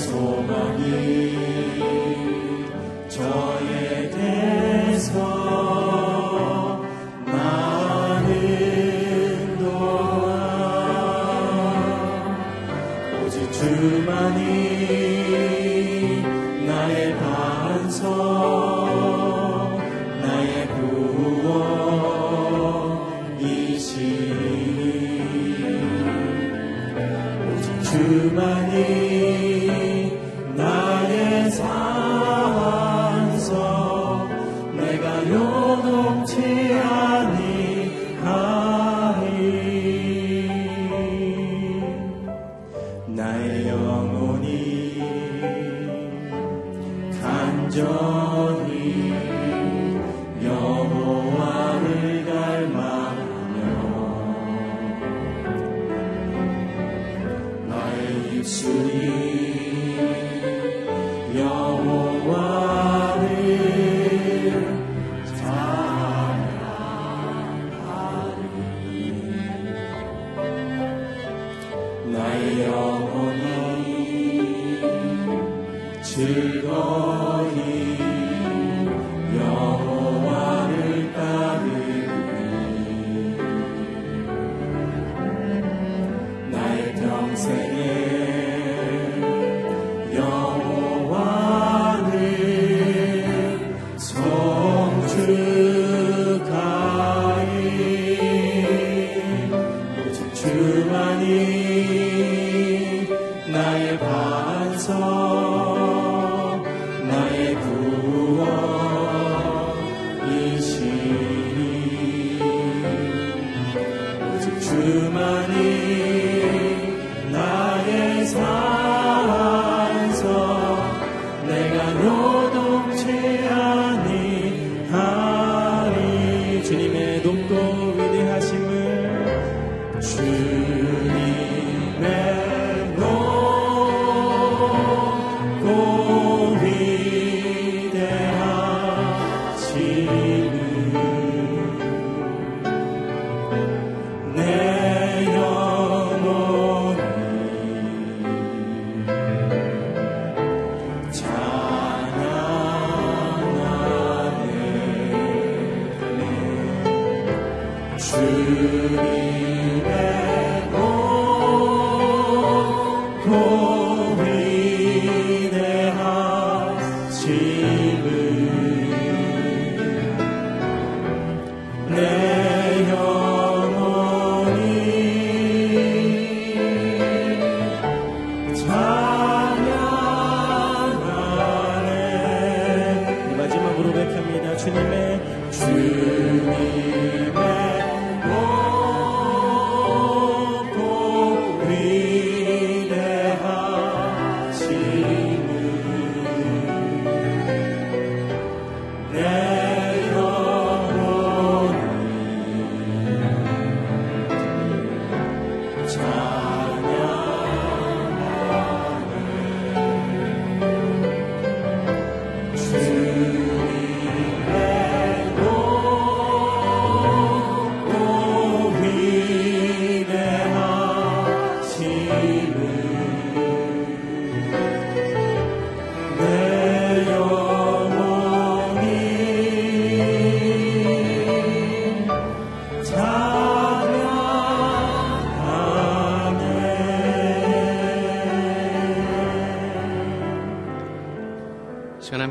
소망이 저에게서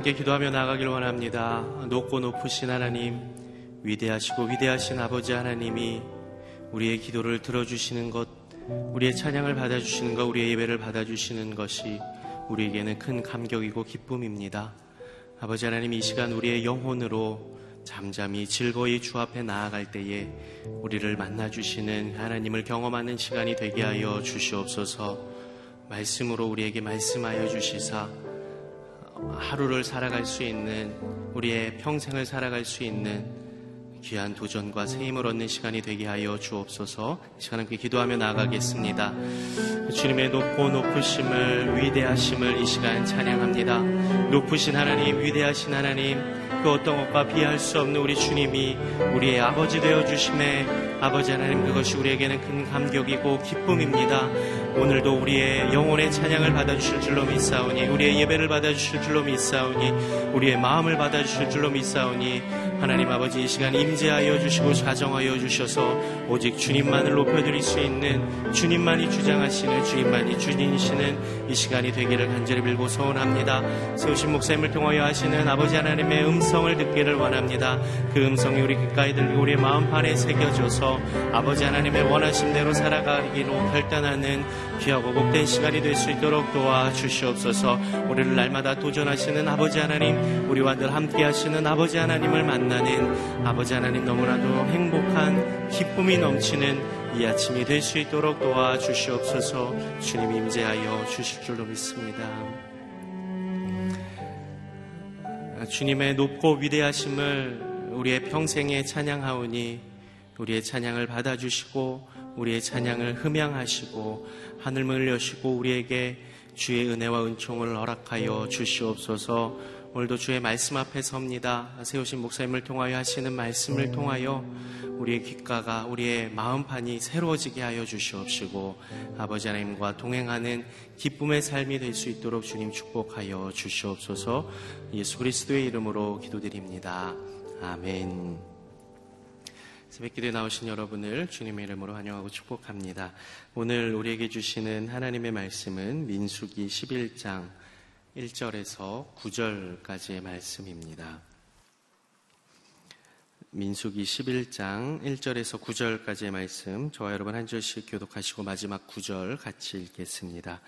함께 기도하며 나가길 원합니다. 높고 높으신 하나님, 위대하시고 위대하신 아버지 하나님이 우리의 기도를 들어주시는 것, 우리의 찬양을 받아주시는 것, 우리의 예배를 받아주시는 것이 우리에게는 큰 감격이고 기쁨입니다. 아버지 하나님 이 시간 우리의 영혼으로 잠잠히 즐거이 주 앞에 나아갈 때에 우리를 만나주시는 하나님을 경험하는 시간이 되게 하여 주시옵소서 말씀으로 우리에게 말씀하여 주시사 하루를 살아갈 수 있는 우리의 평생을 살아갈 수 있는 귀한 도전과 새 힘을 얻는 시간이 되게 하여 주옵소서 시간 함께 기도하며 나아가겠습니다. 주님의 높고 높으심을 위대하심을 이 시간 찬양합니다. 높으신 하나님 위대하신 하나님 그 어떤 것과 비할 수 없는 우리 주님이 우리의 아버지 되어 주심에 아버지 하나님 그것이 우리에게는 큰 감격이고 기쁨입니다. 오늘도 우리의 영혼의 찬양을 받아주실 줄로 믿사오니 우리의 예배를 받아주실 줄로 믿사오니 우리의 마음을 받아주실 줄로 믿사오니 하나님 아버지 이 시간 임재하여 주시고 자정하여 주셔서 오직 주님만을 높여드릴 수 있는 주님만이 주장하시는 주님만이 주인이시는 이 시간이 되기를 간절히 빌고 소원합니다. 세우신 목사님을 통하여 하시는 아버지 하나님의 음성을 듣기를 원합니다. 그 음성이 우리 귓가에 들리고 우리의 마음판에 새겨져서 아버지 하나님의 원하심대로 살아가기로 결단하는 귀하고 복된 시간이 될 수 있도록 도와주시옵소서 우리를 날마다 도전하시는 아버지 하나님 우리와 늘 함께 하시는 아버지 하나님을 만나는 아버지 하나님 너무나도 행복한 기쁨이 넘치는 이 아침이 될 수 있도록 도와주시옵소서 주님 임재하여 주실 줄로 믿습니다. 주님의 높고 위대하심을 우리의 평생에 찬양하오니 우리의 찬양을 받아주시고 우리의 찬양을 흠양하시고 하늘문을 여시고 우리에게 주의 은혜와 은총을 허락하여 주시옵소서 오늘도 주의 말씀 앞에 섭니다. 세우신 목사님을 통하여 하시는 말씀을 통하여 우리의 귓가가 우리의 마음판이 새로워지게 하여 주시옵시고 아버지 하나님과 동행하는 기쁨의 삶이 될 수 있도록 주님 축복하여 주시옵소서 예수 그리스도의 이름으로 기도드립니다. 아멘. 새벽 기도에 나오신 여러분을 주님의 이름으로 환영하고 축복합니다. 오늘 우리에게 주시는 하나님의 말씀은 민수기 11장 1절에서 9절까지의 말씀입니다. 민수기 11장 1절에서 9절까지의 말씀 저와 여러분 한 절씩 교독하시고 마지막 9절 같이 읽겠습니다.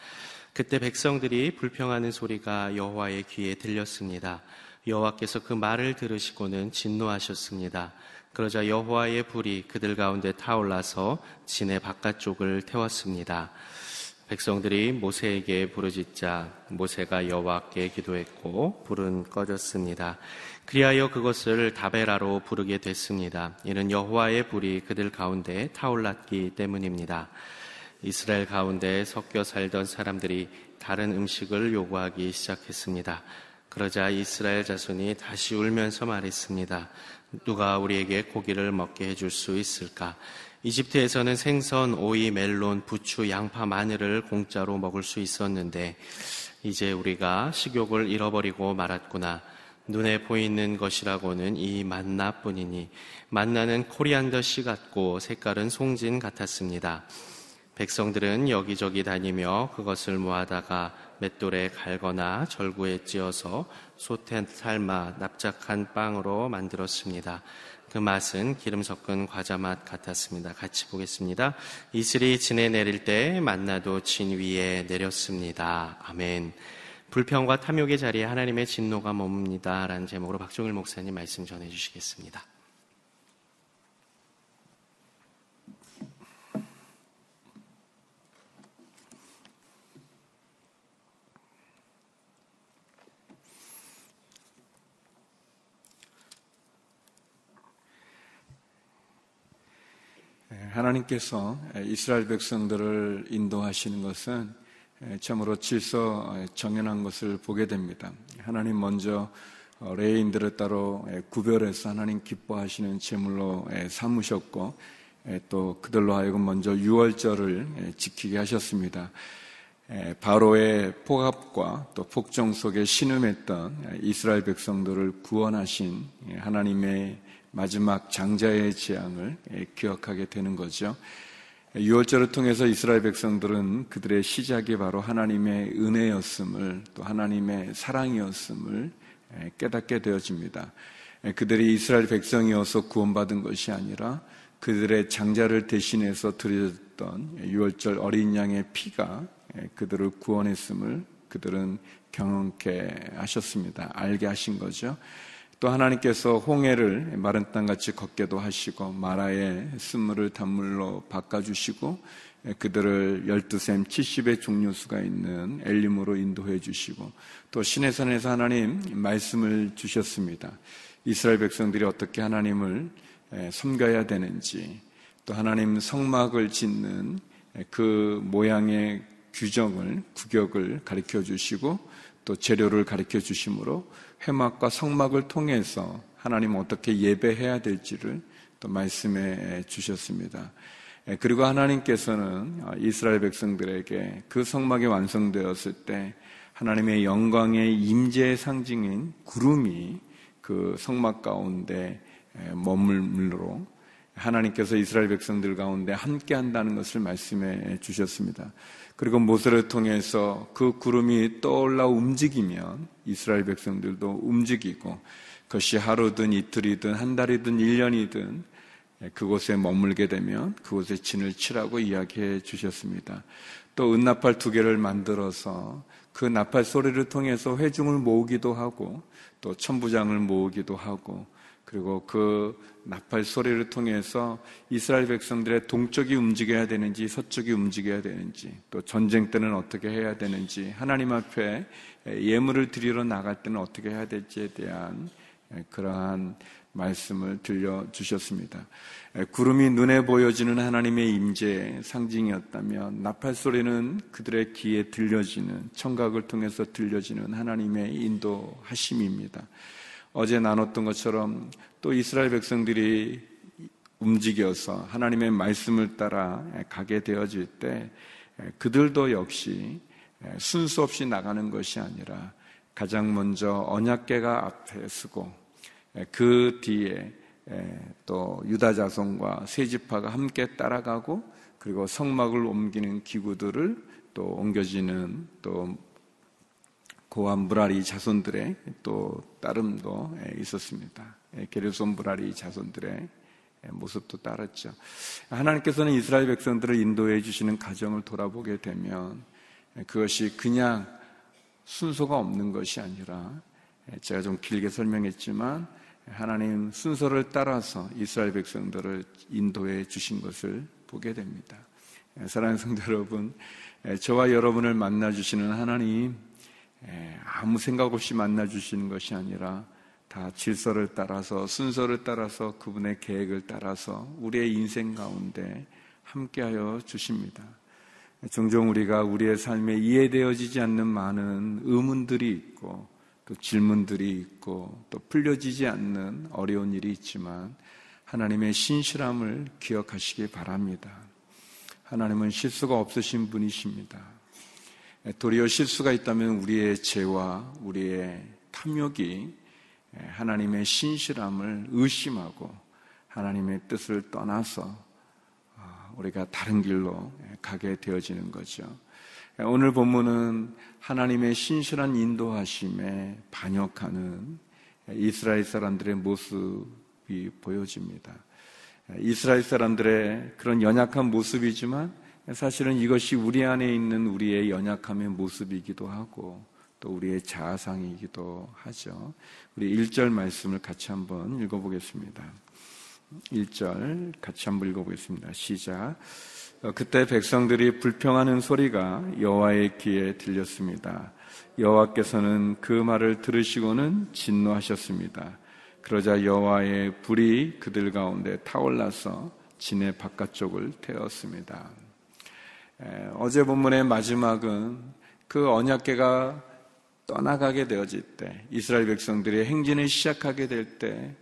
그때 백성들이 불평하는 소리가 여호와의 귀에 들렸습니다. 여호와께서 그 말을 들으시고는 진노하셨습니다. 그러자 여호와의 불이 그들 가운데 타올라서 진의 바깥쪽을 태웠습니다. 백성들이 모세에게 부르짖자 모세가 여호와께 기도했고 불은 꺼졌습니다. 그리하여 그것을 다베라로 부르게 됐습니다. 이는 여호와의 불이 그들 가운데 타올랐기 때문입니다. 이스라엘 가운데 섞여 살던 사람들이 다른 음식을 요구하기 시작했습니다. 그러자 이스라엘 자손이 다시 울면서 말했습니다. 누가 우리에게 고기를 먹게 해줄 수 있을까? 이집트에서는 생선, 오이, 멜론, 부추, 양파, 마늘을 공짜로 먹을 수 있었는데 이제 우리가 식욕을 잃어버리고 말았구나. 눈에 보이는 것이라고는 이 만나뿐이니 만나는 코리안더 씨 같고 색깔은 송진 같았습니다. 백성들은 여기저기 다니며 그것을 모아다가 맷돌에 갈거나 절구에 찧어서 솥에 삶아 납작한 빵으로 만들었습니다. 그 맛은 기름 섞은 과자 맛 같았습니다. 같이 보겠습니다. 이슬이 진에 내릴 때 만나도 진 위에 내렸습니다. 아멘. 불평과 탐욕의 자리에 하나님의 진노가 머뭅니다. 라는 제목으로 박종일 목사님 말씀 전해 주시겠습니다. 하나님께서 이스라엘 백성들을 인도하시는 것은 참으로 질서 정연한 것을 보게 됩니다. 하나님 먼저 레인들을 따로 구별해서 하나님 기뻐하시는 제물로 삼으셨고 또 그들로 하여금 먼저 유월절을 지키게 하셨습니다. 바로의 폭압과 또 폭정 속에 신음했던 이스라엘 백성들을 구원하신 하나님의 마지막 장자의 재앙을 기억하게 되는 거죠. 6월절을 통해서 이스라엘 백성들은 그들의 시작이 바로 하나님의 은혜였음을 또 하나님의 사랑이었음을 깨닫게 되어집니다. 그들이 이스라엘 백성이어서 구원받은 것이 아니라 그들의 장자를 대신해서 드렸던 6월절 어린 양의 피가 그들을 구원했음을 그들은 경험케 하셨습니다. 알게 하신 거죠. 또 하나님께서 홍해를 마른 땅같이 걷게도 하시고 마라의 쓴물을 단물로 바꿔주시고 그들을 열두샘 70의 종류수가 있는 엘림으로 인도해 주시고 또 시내산에서 하나님 말씀을 주셨습니다. 이스라엘 백성들이 어떻게 하나님을 섬겨야 되는지 또 하나님 성막을 짓는 그 모양의 규정을 구격을 가르쳐 주시고 또 재료를 가르쳐 주심으로 회막과 성막을 통해서 하나님 어떻게 예배해야 될지를 또 말씀해 주셨습니다. 그리고 하나님께서는 이스라엘 백성들에게 그 성막이 완성되었을 때 하나님의 영광의 임재의 상징인 구름이 그 성막 가운데 머물므로 하나님께서 이스라엘 백성들 가운데 함께 한다는 것을 말씀해 주셨습니다. 그리고 모세를 통해서 그 구름이 떠올라 움직이면 이스라엘 백성들도 움직이고 그것이 하루든 이틀이든 한 달이든 1년이든 그곳에 머물게 되면 그곳에 진을 치라고 이야기해 주셨습니다. 또 은나팔 두 개를 만들어서 그 나팔 소리를 통해서 회중을 모으기도 하고 또 천부장을 모으기도 하고 그리고 그 나팔 소리를 통해서 이스라엘 백성들의 동쪽이 움직여야 되는지 서쪽이 움직여야 되는지 또 전쟁 때는 어떻게 해야 되는지 하나님 앞에 예물을 드리러 나갈 때는 어떻게 해야 될지에 대한 그러한 말씀을 들려 주셨습니다. 구름이 눈에 보여지는 하나님의 임재의 상징이었다면 나팔 소리는 그들의 귀에 들려지는 청각을 통해서 들려지는 하나님의 인도하심입니다. 어제 나눴던 것처럼 또 이스라엘 백성들이 움직여서 하나님의 말씀을 따라 가게 되어질 때 그들도 역시 순수 없이 나가는 것이 아니라 가장 먼저 언약계가 앞에 서고 그 뒤에 또 유다 자손과 세 지파가 함께 따라가고 그리고 성막을 옮기는 기구들을 또 옮겨지는 또 고한 무라리 자손들의 또 따름도 있었습니다. 게르손 무라리 자손들의 모습도 따랐죠. 하나님께서는 이스라엘 백성들을 인도해 주시는 가정을 돌아보게 되면 그것이 그냥 순서가 없는 것이 아니라 제가 좀 길게 설명했지만 하나님 순서를 따라서 이스라엘 백성들을 인도해 주신 것을 보게 됩니다. 사랑하는 성도 여러분, 저와 여러분을 만나 주시는 하나님 예, 아무 생각 없이 만나 주시는 것이 아니라 다 질서를 따라서 순서를 따라서 그분의 계획을 따라서 우리의 인생 가운데 함께하여 주십니다. 종종 우리가 우리의 삶에 이해되어지지 않는 많은 의문들이 있고 또 질문들이 있고 또 풀려지지 않는 어려운 일이 있지만 하나님의 신실함을 기억하시기 바랍니다. 하나님은 실수가 없으신 분이십니다. 도리어 실수가 있다면 우리의 죄와 우리의 탐욕이 하나님의 신실함을 의심하고 하나님의 뜻을 떠나서 어, 우리가 다른 길로 가게 되어지는 거죠. 오늘 본문은 하나님의 신실한 인도하심에 반역하는 이스라엘 사람들의 모습이 보여집니다. 이스라엘 사람들의 그런 연약한 모습이지만 사실은 이것이 우리 안에 있는 우리의 연약함의 모습이기도 하고 또 우리의 자아상이기도 하죠. 우리 1절 말씀을 같이 한번 읽어보겠습니다. 1절 같이 한번 읽어보겠습니다. 시작. 어, 그때 백성들이 불평하는 소리가 여호와의 귀에 들렸습니다. 여호와께서는 그 말을 들으시고는 진노하셨습니다. 그러자 여호와의 불이 그들 가운데 타올라서 진의 바깥쪽을 태웠습니다. 어제 본문의 마지막은 그 언약계가 떠나가게 되어질 때 이스라엘 백성들이 행진을 시작하게 될 때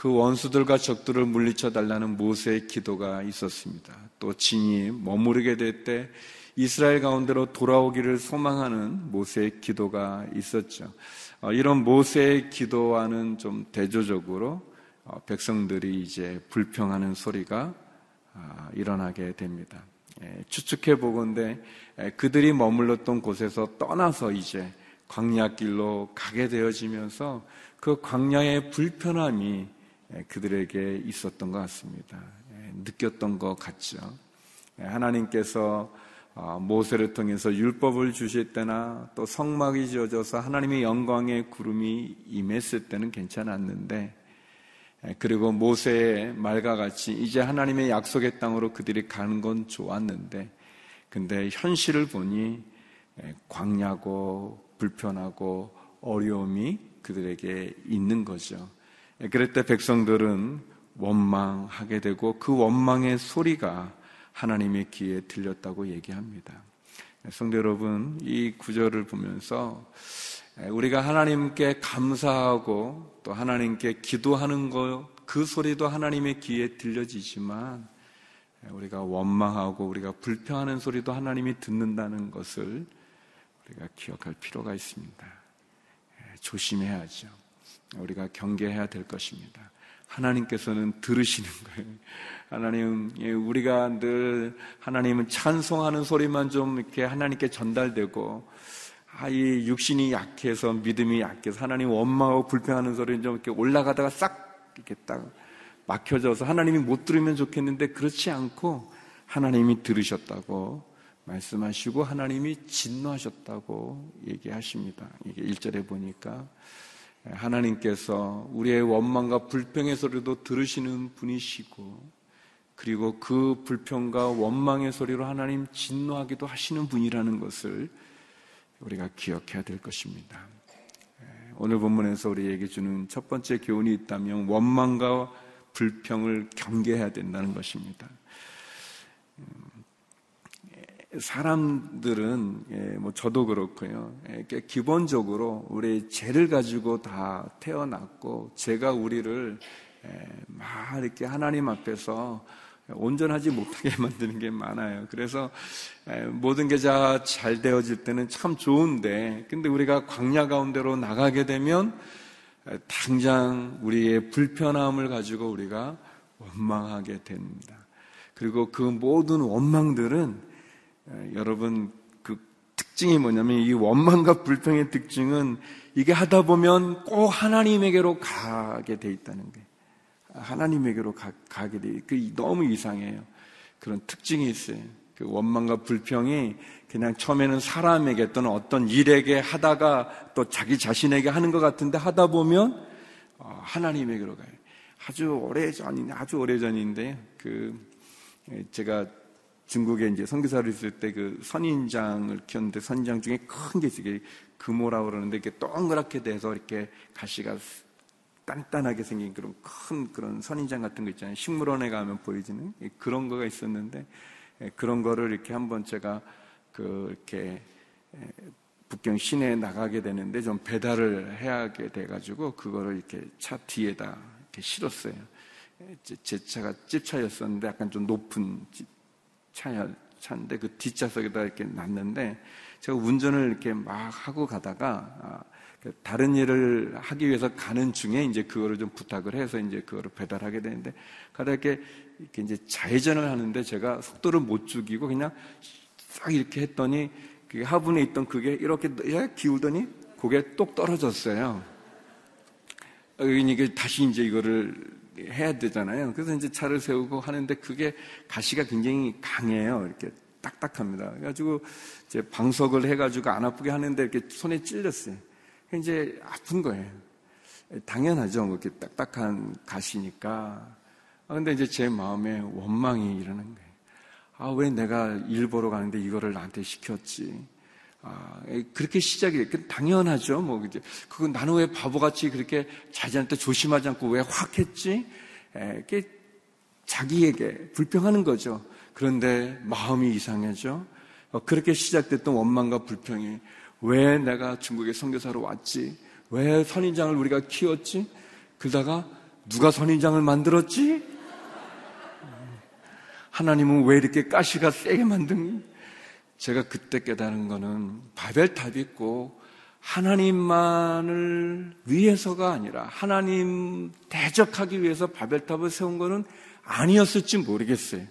그 원수들과 적들을 물리쳐 달라는 모세의 기도가 있었습니다. 또 진이 머무르게 될 때 이스라엘 가운데로 돌아오기를 소망하는 모세의 기도가 있었죠. 어, 이런 모세의 기도와는 좀 대조적으로 어, 백성들이 이제 불평하는 소리가 아, 일어나게 됩니다. 예, 추측해 보건데 예, 그들이 머물렀던 곳에서 떠나서 이제 광야길로 가게 되어지면서 그 광야의 불편함이 예, 그들에게 있었던 것 같습니다. 느꼈던 것 같죠. 하나님께서 아, 모세를 통해서 율법을 주실 때나 또 성막이 지어져서 하나님의 영광의 구름이 임했을 때는 괜찮았는데 그리고 모세의 말과 같이 이제 하나님의 약속의 땅으로 그들이 가는 건 좋았는데 근데 현실을 보니 광야고 불편하고 어려움이 그들에게 있는 거죠. 그럴 때 백성들은 원망하게 되고 그 원망의 소리가 하나님의 귀에 들렸다고 얘기합니다. 성도 여러분, 이 구절을 보면서 우리가 하나님께 감사하고 또 하나님께 기도하는 것, 그 소리도 하나님의 귀에 들려지지만 우리가 원망하고 우리가 불평하는 소리도 하나님이 듣는다는 것을 우리가 기억할 필요가 있습니다. 조심해야죠. 우리가 경계해야 될 것입니다. 하나님께서는 들으시는 거예요. 하나님, 예, 우리가 늘 하나님은 찬송하는 소리만 좀 이렇게 하나님께 전달되고, 아, 이 육신이 약해서 믿음이 약해서 하나님 원망하고 불평하는 소리는 좀 이렇게 올라가다가 싹 이렇게 딱 막혀져서 하나님이 못 들으면 좋겠는데 그렇지 않고 하나님이 들으셨다고 말씀하시고 하나님이 진노하셨다고 얘기하십니다. 이게 1절에 보니까 하나님께서 우리의 원망과 불평의 소리도 들으시는 분이시고 그리고 그 불평과 원망의 소리로 하나님 진노하기도 하시는 분이라는 것을 우리가 기억해야 될 것입니다. 오늘 본문에서 우리에게 주는 첫 번째 교훈이 있다면 원망과 불평을 경계해야 된다는 것입니다. 사람들은 예, 뭐 저도 그렇고요. 예, 기본적으로 우리 죄를 가지고 다 태어났고 제가 우리를 예, 막 이렇게 하나님 앞에서 온전하지 못하게 만드는 게 많아요. 그래서 모든 게 잘 되어질 때는 참 좋은데, 근데 우리가 광야 가운데로 나가게 되면 당장 우리의 불편함을 가지고 우리가 원망하게 됩니다. 그리고 그 모든 원망들은 여러분 그 특징이 뭐냐면 이 원망과 불평의 특징은 이게 하다 보면 꼭 하나님에게로 가게 돼 있다는 거예요. 하나님에게로 가, 게 돼. 그 너무 이상해요. 그런 특징이 있어요. 그 원망과 불평이 그냥 처음에는 사람에게 또는 어떤 일에게 하다가 또 자기 자신에게 하는 것 같은데 하다 보면 어, 하나님에게로 가요. 아주 오래 전인 아주 오래 전인데 그 제가 중국에 이제 선교사를 있을 때 그 선인장을 키웠는데 선인장 중에 큰게 있어요. 금오라고 그러는데 이렇게 동그랗게 돼서 이렇게 가시가 단단하게 생긴 그런 큰 그런 선인장 같은 거 있잖아요. 식물원에 가면 보이지는 그런 거가 있었는데 예, 그런 거를 이렇게 한번 제가 그 이렇게 예, 북경 시내에 나가게 되는데 좀 배달을 해야 하게 돼가지고 그거를 이렇게 차 뒤에다 이렇게 실었어요. 예, 제 차가 찝차였었는데 약간 좀 높은 차야, 차인데 그 뒷좌석에다 이렇게 놨는데 제가 운전을 이렇게 막 하고 가다가 아, 그 다른 일을 하기 위해서 가는 중에 이제 그거를 좀 부탁을 해서 이제 그거를 배달하게 되는데 가다 이렇게, 이렇게 이제 좌회전을 하는데 제가 속도를 못 죽이고 그냥 싹 이렇게 했더니 그 하분에 있던 그게 이렇게 기울더니 고개 똑 떨어졌어요. 이게 다시 이제 이거를 해야 되잖아요. 그래서 이제 차를 세우고 하는데 그게 가시가 굉장히 강해요. 이렇게 딱딱합니다. 그래가지고 이제 방석을 해가지고 안 아프게 하는데 이렇게 손에 찔렸어요. 이제 아픈 거예요. 당연하죠. 뭐 이렇게 딱딱한 가시니까. 아, 근데 이제 제 마음에 원망이 일어난 거예요. 아, 왜 내가 일 보러 가는데 이거를 나한테 시켰지? 아, 그렇게 시작이 그 당연하죠. 뭐 이제 그건 나는 왜 바보같이 그렇게 자기한테 조심하지 않고 왜 확 했지? 에, 게 자기에게 불평하는 거죠. 그런데 마음이 이상해져. 어, 그렇게 시작됐던 원망과 불평이 왜 내가 중국에 선교사로 왔지? 왜 선인장을 우리가 키웠지? 그러다가 누가 선인장을 만들었지? 하나님은 왜 이렇게 가시가 세게 만든 제가 그때 깨달은 거는 바벨탑 있고 하나님만을 위해서가 아니라 하나님 대적하기 위해서 바벨탑을 세운 거는 아니었을지 모르겠어요.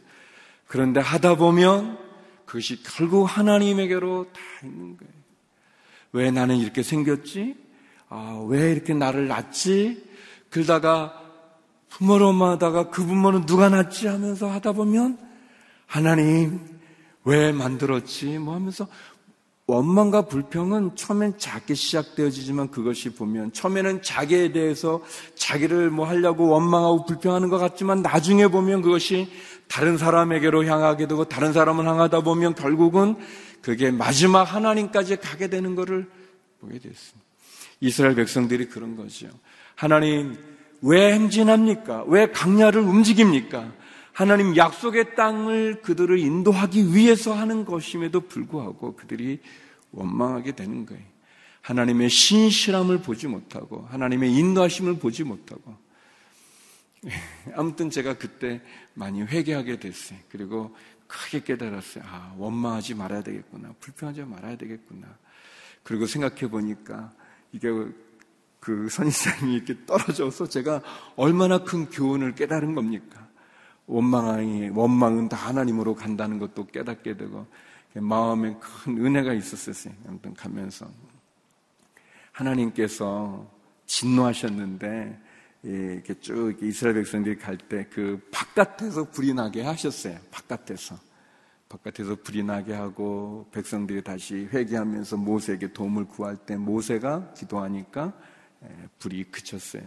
그런데 하다 보면 그것이 결국 하나님에게로 다 있는 거예요. 왜 나는 이렇게 생겼지? 아, 왜 이렇게 나를 낳지? 그러다가 부모로 마다가 그 부모는 누가 낳지 하면서 하다 보면 하나님 왜 만들었지? 뭐 하면서 원망과 불평은 처음엔 작게 시작되어지지만 그것이 보면 처음에는 자기에 대해서 자기를 뭐 하려고 원망하고 불평하는 것 같지만 나중에 보면 그것이 다른 사람에게로 향하게 되고 다른 사람을 향하다 보면 결국은 그게 마지막 하나님까지 가게 되는 것을 보게 됐습니다. 이스라엘 백성들이 그런 거죠. 하나님 왜 행진합니까? 왜 강야를 움직입니까? 하나님 약속의 땅을 그들을 인도하기 위해서 하는 것임에도 불구하고 그들이 원망하게 되는 거예요. 하나님의 신실함을 보지 못하고 하나님의 인도하심을 보지 못하고 아무튼 제가 그때 많이 회개하게 됐어요. 그리고 크게 깨달았어요. 아, 원망하지 말아야 되겠구나. 불평하지 말아야 되겠구나. 그리고 생각해 보니까 이게 그 선지자님이 이렇게 떨어져서 제가 얼마나 큰 교훈을 깨달은 겁니까? 원망이, 원망은 다 하나님으로 간다는 것도 깨닫게 되고, 마음에 큰 은혜가 있었어요. 아무튼 가면서. 하나님께서 진노하셨는데, 이렇게 쭉 이스라엘 백성들이 갈 때 그 바깥에서 불이 나게 하셨어요. 바깥에서. 바깥에서 불이 나게 하고 백성들이 다시 회개하면서 모세에게 도움을 구할 때 모세가 기도하니까 불이 그쳤어요.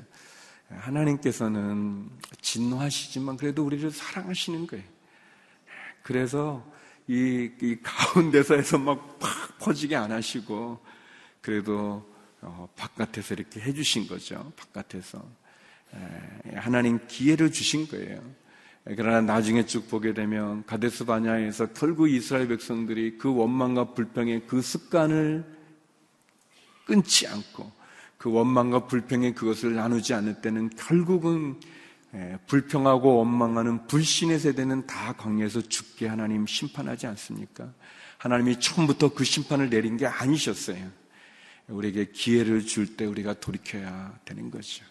하나님께서는 진노하시지만 그래도 우리를 사랑하시는 거예요. 그래서 이, 이 가운데서 해서 막 팍 퍼지게 안 하시고 그래도 어, 바깥에서 이렇게 해주신 거죠. 바깥에서. 하나님 기회를 주신 거예요. 그러나 나중에 쭉 보게 되면 가데스 바냐에서 결국 이스라엘 백성들이 그 원망과 불평의 그 습관을 끊지 않고 그 원망과 불평의 그것을 나누지 않을 때는 결국은 불평하고 원망하는 불신의 세대는 다 광야에서 죽게 하나님 심판하지 않습니까? 하나님이 처음부터 그 심판을 내린 게 아니셨어요. 우리에게 기회를 줄 때 우리가 돌이켜야 되는 거죠.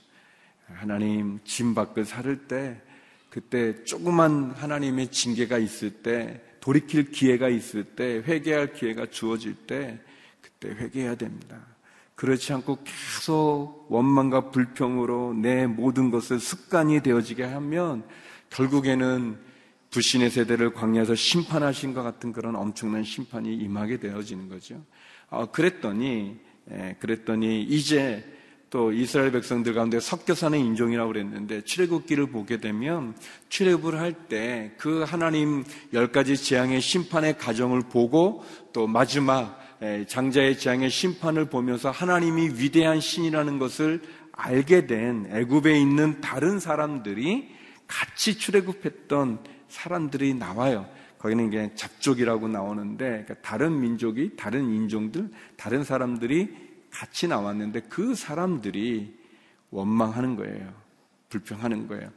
하나님 짐 밖을 살을 때 그때 조그만 하나님의 징계가 있을 때 돌이킬 기회가 있을 때 회개할 기회가 주어질 때 그때 회개해야 됩니다. 그렇지 않고 계속 원망과 불평으로 내 모든 것을 습관이 되어지게 하면 결국에는 불신의 세대를 광야에서 심판하신 것 같은 그런 엄청난 심판이 임하게 되어지는 거죠. 어, 그랬더니, 예, 그랬더니 이제 또 이스라엘 백성들 가운데 섞여 사는 인종이라고 그랬는데 출애굽기를 보게 되면 출애굽을 할 때 그 하나님 열 가지 재앙의 심판의 과정을 보고 또 마지막 장자의 재앙의 심판을 보면서 하나님이 위대한 신이라는 것을 알게 된 애굽에 있는 다른 사람들이 같이 출애굽했던 사람들이 나와요. 거기는 이게 잡족이라고 나오는데 그러니까 다른 민족이 다른 인종들 다른 사람들이 같이 나왔는데 그 사람들이 원망하는 거예요. 불평하는 거예요.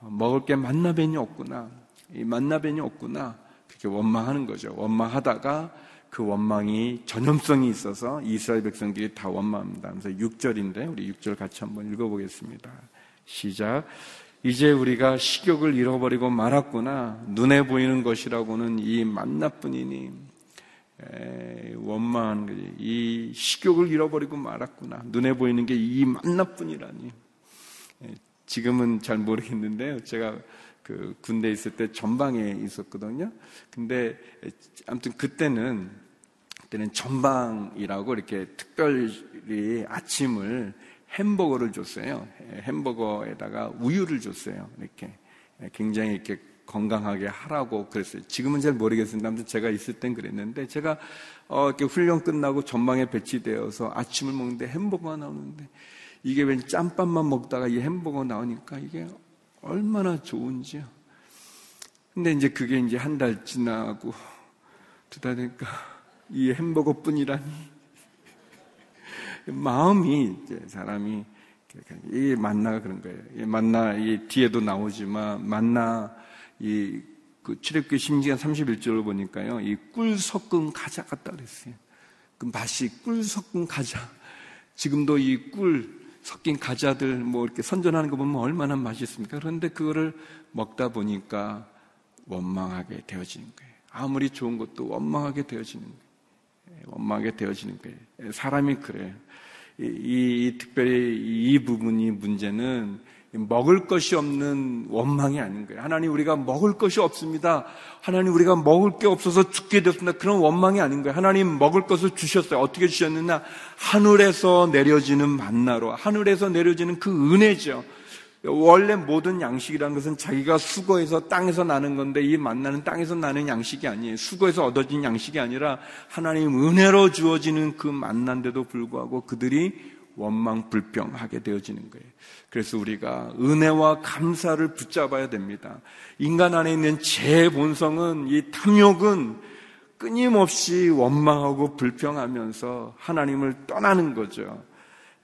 어, 먹을 게 만나벤이 없구나. 이 만나벤이 없구나. 그렇게 원망하는 거죠. 원망하다가 그 원망이 전염성이 있어서 이스라엘 백성들이 다 원망합니다. 그래서 6절인데 우리 6절 같이 한번 읽어보겠습니다. 시작. 이제 우리가 식욕을 잃어버리고 말았구나. 눈에 보이는 것이라고는 이 만나뿐이니 원망하는 거지. 이 식욕을 잃어버리고 말았구나. 눈에 보이는 게 이 만나뿐이라니. 지금은 잘 모르겠는데요. 제가 그 군대 있을 때 전방에 있었거든요. 근데 아무튼 그때는 그때는 전방이라고 이렇게 특별히 아침을 햄버거를 줬어요. 햄버거에다가 우유를 줬어요. 이렇게 굉장히 이렇게 건강하게 하라고 그랬어요. 지금은 잘 모르겠습니다. 아무튼 제가 있을 땐 그랬는데 제가 어, 이렇게 훈련 끝나고 전방에 배치되어서 아침을 먹는데 햄버거가 나오는데 이게 왠 짬밥만 먹다가 이 햄버거 나오니까 이게 얼마나 좋은지요. 근데 이제 그게 이제 한 달 지나고 두다 보니까 이 햄버거뿐이라니 마음이 이제 사람이 이 만나가 그런 거예요. 이 만나 이 뒤에도 나오지만 만나 이 그 출애굽기 심지어 31절을 보니까요. 이 꿀 섞은 과자 같다 그랬어요. 그 맛이 꿀 섞은 과자. 지금도 이 꿀 섞인 과자들 뭐 이렇게 선전하는 거 보면 얼마나 맛있습니까? 그런데 그거를 먹다 보니까 원망하게 되어지는 거예요. 아무리 좋은 것도 원망하게 되어지는 거예요. 예, 원망하게 되어지는 거예요. 사람이 그래요. 이, 이, 특별히 이 부분이 문제는 먹을 것이 없는 원망이 아닌 거예요. 하나님 우리가 먹을 것이 없습니다. 하나님 우리가 먹을 게 없어서 죽게 됐습니다. 그런 원망이 아닌 거예요. 하나님 먹을 것을 주셨어요. 어떻게 주셨느냐? 하늘에서 내려지는 만나로 하늘에서 내려지는 그 은혜죠. 원래 모든 양식이라는 것은 자기가 수거해서 땅에서 나는 건데 이 만나는 땅에서 나는 양식이 아니에요. 수거해서 얻어진 양식이 아니라 하나님 은혜로 주어지는 그 만난데도 불구하고 그들이 원망 불평하게 되어지는 거예요. 그래서 우리가 은혜와 감사를 붙잡아야 됩니다. 인간 안에 있는 제 본성은 이 탐욕은 끊임없이 원망하고 불평하면서 하나님을 떠나는 거죠.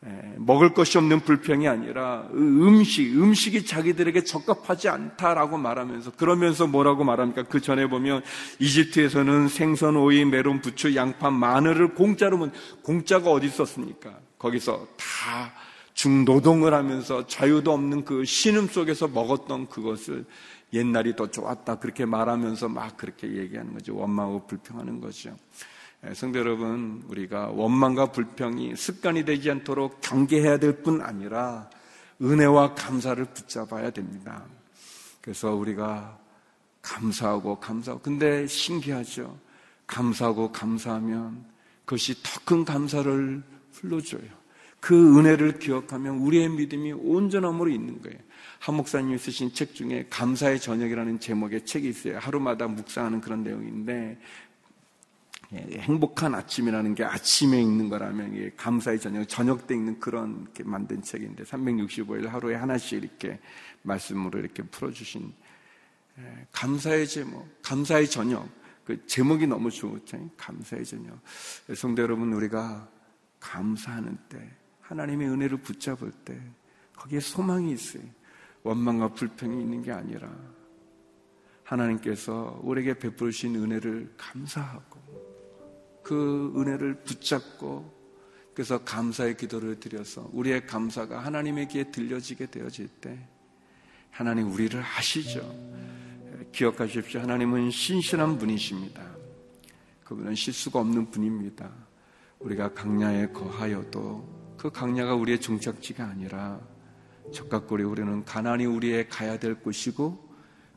예, 먹을 것이 없는 불평이 아니라 음식, 음식이 자기들에게 적합하지 않다라고 말하면서 그러면서 뭐라고 말합니까? 그 전에 보면 이집트에서는 생선, 오이, 메론, 부추, 양파, 마늘을 공짜로 면 공짜가 어디 있었습니까? 거기서 다 중노동을 하면서 자유도 없는 그 신음 속에서 먹었던 그것을 옛날이 더 좋았다 그렇게 말하면서 막 그렇게 얘기하는 거죠. 원망하고 불평하는 거죠. 예, 성도 여러분, 우리가 원망과 불평이 습관이 되지 않도록 경계해야 될 뿐 아니라 은혜와 감사를 붙잡아야 됩니다. 그래서 우리가 감사하고 감사하고 근데 신기하죠. 감사하고 감사하면 그것이 더 큰 감사를 불러줘요. 그 은혜를 기억하면 우리의 믿음이 온전함으로 있는 거예요. 한 목사님이 쓰신 책 중에 감사의 저녁이라는 제목의 책이 있어요. 하루마다 묵상하는 그런 내용인데 예, 행복한 아침이라는 게 아침에 읽는 거라면 감사의 저녁, 저녁 때 읽는 그런 이렇게 만든 책인데 365일 하루에 하나씩 이렇게 말씀으로 이렇게 풀어주신 예, 감사의 제목, 감사의 저녁. 그 제목이 너무 좋죠. 감사의 저녁. 성도 여러분, 우리가 감사하는 때, 하나님의 은혜를 붙잡을 때, 거기에 소망이 있어요. 원망과 불평이 있는 게 아니라, 하나님께서 우리에게 베푸신 은혜를 감사하고, 그 은혜를 붙잡고, 그래서 감사의 기도를 드려서 우리의 감사가 하나님의 귀에 들려지게 되어질 때, 하나님 우리를 아시죠. 기억하십시오. 하나님은 신실한 분이십니다. 그분은 실수가 없는 분입니다. 우리가 강야에 거하여도 그 강야가 우리의 종착지가 아니라 적각골이 우리는 가난이 우리의 가야 될 곳이고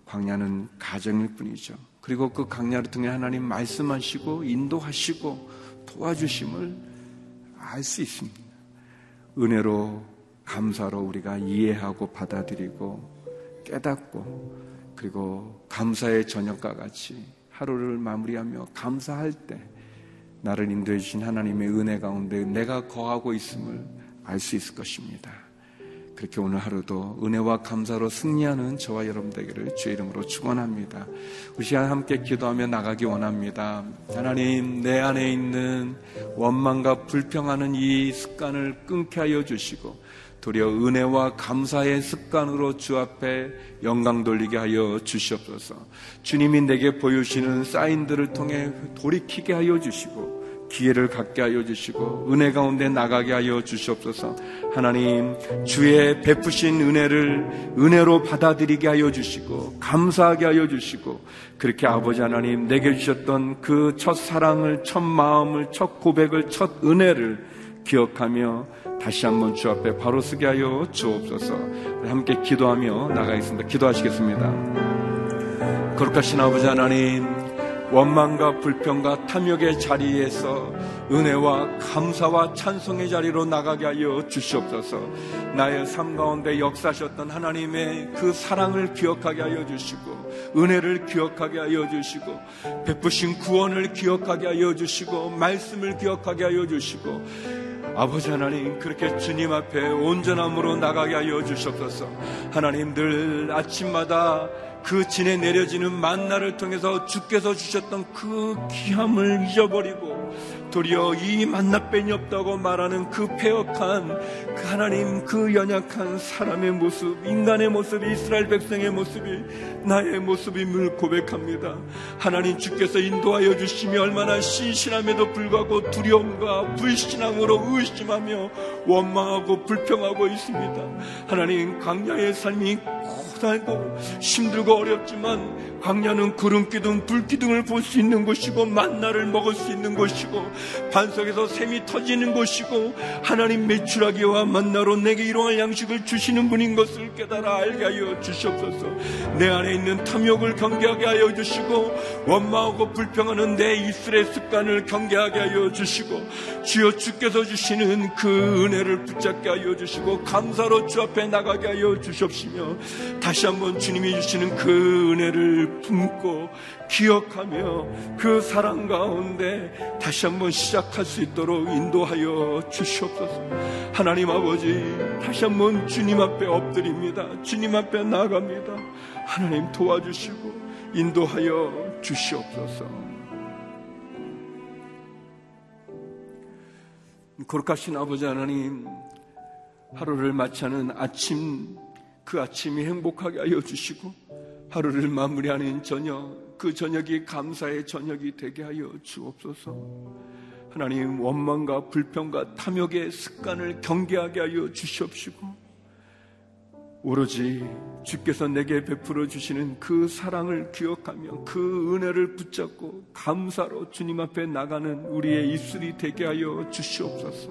광야는 가정일 뿐이죠. 그리고 그 강야를 통해 하나님 말씀하시고 인도하시고 도와주심을 알 수 있습니다. 은혜로 감사로 우리가 이해하고 받아들이고 깨닫고 그리고 감사의 저녁과 같이 하루를 마무리하며 감사할 때 나를 인도해 주신 하나님의 은혜 가운데 내가 거하고 있음을 알 수 있을 것입니다. 그렇게 오늘 하루도 은혜와 감사로 승리하는 저와 여러분 되기를 주의 이름으로 축원합니다. 우리 함께 기도하며 나가기 원합니다. 하나님 내 안에 있는 원망과 불평하는 이 습관을 끊게 하여 주시고 도리어 은혜와 감사의 습관으로 주 앞에 영광 돌리게 하여 주시옵소서. 주님이 내게 보여주시는 사인들을 통해 돌이키게 하여 주시고 기회를 갖게 하여 주시고 은혜 가운데 나가게 하여 주시옵소서. 하나님 주의 베푸신 은혜를 은혜로 받아들이게 하여 주시고 감사하게 하여 주시고 그렇게 아버지 하나님 내게 주셨던 그 첫 사랑을 첫 마음을 첫 고백을 첫 은혜를 기억하며 다시 한번 주 앞에 바로 서게 하여 주옵소서. 함께 기도하며 나가겠습니다. 기도하시겠습니다. 거룩하신 아버지 하나님 원망과 불평과 탐욕의 자리에서 은혜와 감사와 찬송의 자리로 나가게 하여 주시옵소서. 나의 삶 가운데 역사하셨던 하나님의 그 사랑을 기억하게 하여 주시고, 은혜를 기억하게 하여 주시고, 베푸신 구원을 기억하게 하여 주시고, 말씀을 기억하게 하여 주시고, 아버지 하나님 그렇게 주님 앞에 온전함으로 나가게 하여 주시옵소서. 하나님 들 아침마다 그 진에 내려지는 만나를 통해서 주께서 주셨던 그 귀함을 잊어버리고 도리어 이 만나뺀이 없다고 말하는 그 폐역한 그 하나님 그 연약한 사람의 모습 인간의 모습이 이스라엘 백성의 모습이 나의 모습임을 고백합니다. 하나님 주께서 인도하여 주시며 얼마나 신실함에도 불구하고 두려움과 불신앙으로 의심하며 원망하고 불평하고 있습니다. 하나님 강야의 삶이 살고 힘들고 어렵지만 광야는 구름 기둥, 불 기둥을 볼 수 있는 곳이고 만나를 먹을 수 있는 곳이고 반석에서 샘이 터지는 곳이고 하나님 매출하기와 만나로 내게 일용할 양식을 주시는 분인 것을 깨달아 알게 하여 주시옵소서. 내 안에 있는 탐욕을 경계하게 하여 주시고 원망하고 불평하는 내 입술의 습관을 경계하게 하여 주시고 주여 주께서 주시는 그 은혜를 붙잡게 하여 주시고 감사로 주 앞에 나가게 하여 주시옵시며 다시 한번 주님이 주시는 그 은혜를 품고 기억하며 그 사랑 가운데 다시 한번 시작할 수 있도록 인도하여 주시옵소서. 하나님 아버지, 다시 한번 주님 앞에 엎드립니다. 주님 앞에 나갑니다. 하나님 도와주시고 인도하여 주시옵소서. 거룩하신 아버지 하나님, 하루를 마치는 아침, 그 아침이 행복하게 하여 주시고, 하루를 마무리하는 저녁, 그 저녁이 감사의 저녁이 되게 하여 주옵소서. 하나님, 원망과 불평과 탐욕의 습관을 경계하게 하여 주시옵시고, 오로지 주께서 내게 베풀어 주시는 그 사랑을 기억하며 그 은혜를 붙잡고 감사로 주님 앞에 나가는 우리의 입술이 되게 하여 주시옵소서.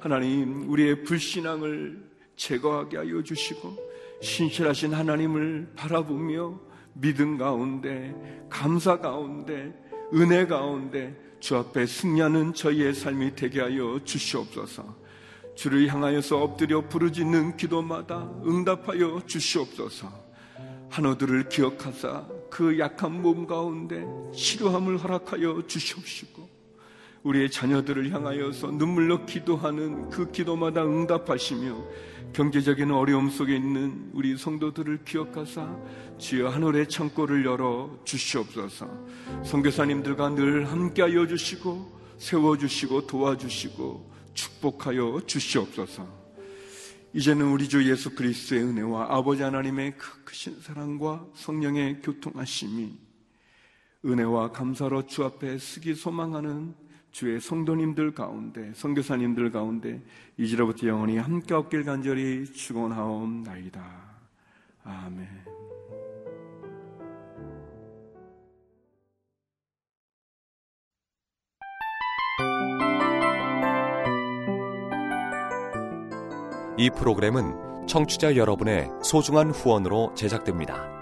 하나님, 우리의 불신앙을 제거하게 하여 주시고 신실하신 하나님을 바라보며 믿음 가운데 감사 가운데 은혜 가운데 주 앞에 승리하는 저희의 삶이 되게 하여 주시옵소서. 주를 향하여서 엎드려 부르짖는 기도마다 응답하여 주시옵소서. 한우들을 기억하사 그 약한 몸 가운데 치료함을 허락하여 주시옵시고 우리의 자녀들을 향하여서 눈물로 기도하는 그 기도마다 응답하시며 경제적인 어려움 속에 있는 우리 성도들을 기억하사 주여 하늘의 창고를 열어 주시옵소서. 성교사님들과 늘 함께하여 주시고 세워주시고 도와주시고 축복하여 주시옵소서. 이제는 우리 주 예수 그리스도의 은혜와 아버지 하나님의 그 크신 사랑과 성령의 교통하심이 은혜와 감사로 주 앞에 쓰기 소망하는 주의 성도님들 가운데 성교사님들 가운데 이제로부터 영원히 함께 없길 간절히 축원하옵나이다. 아멘. 이 프로그램은 청취자 여러분의 소중한 후원으로 제작됩니다.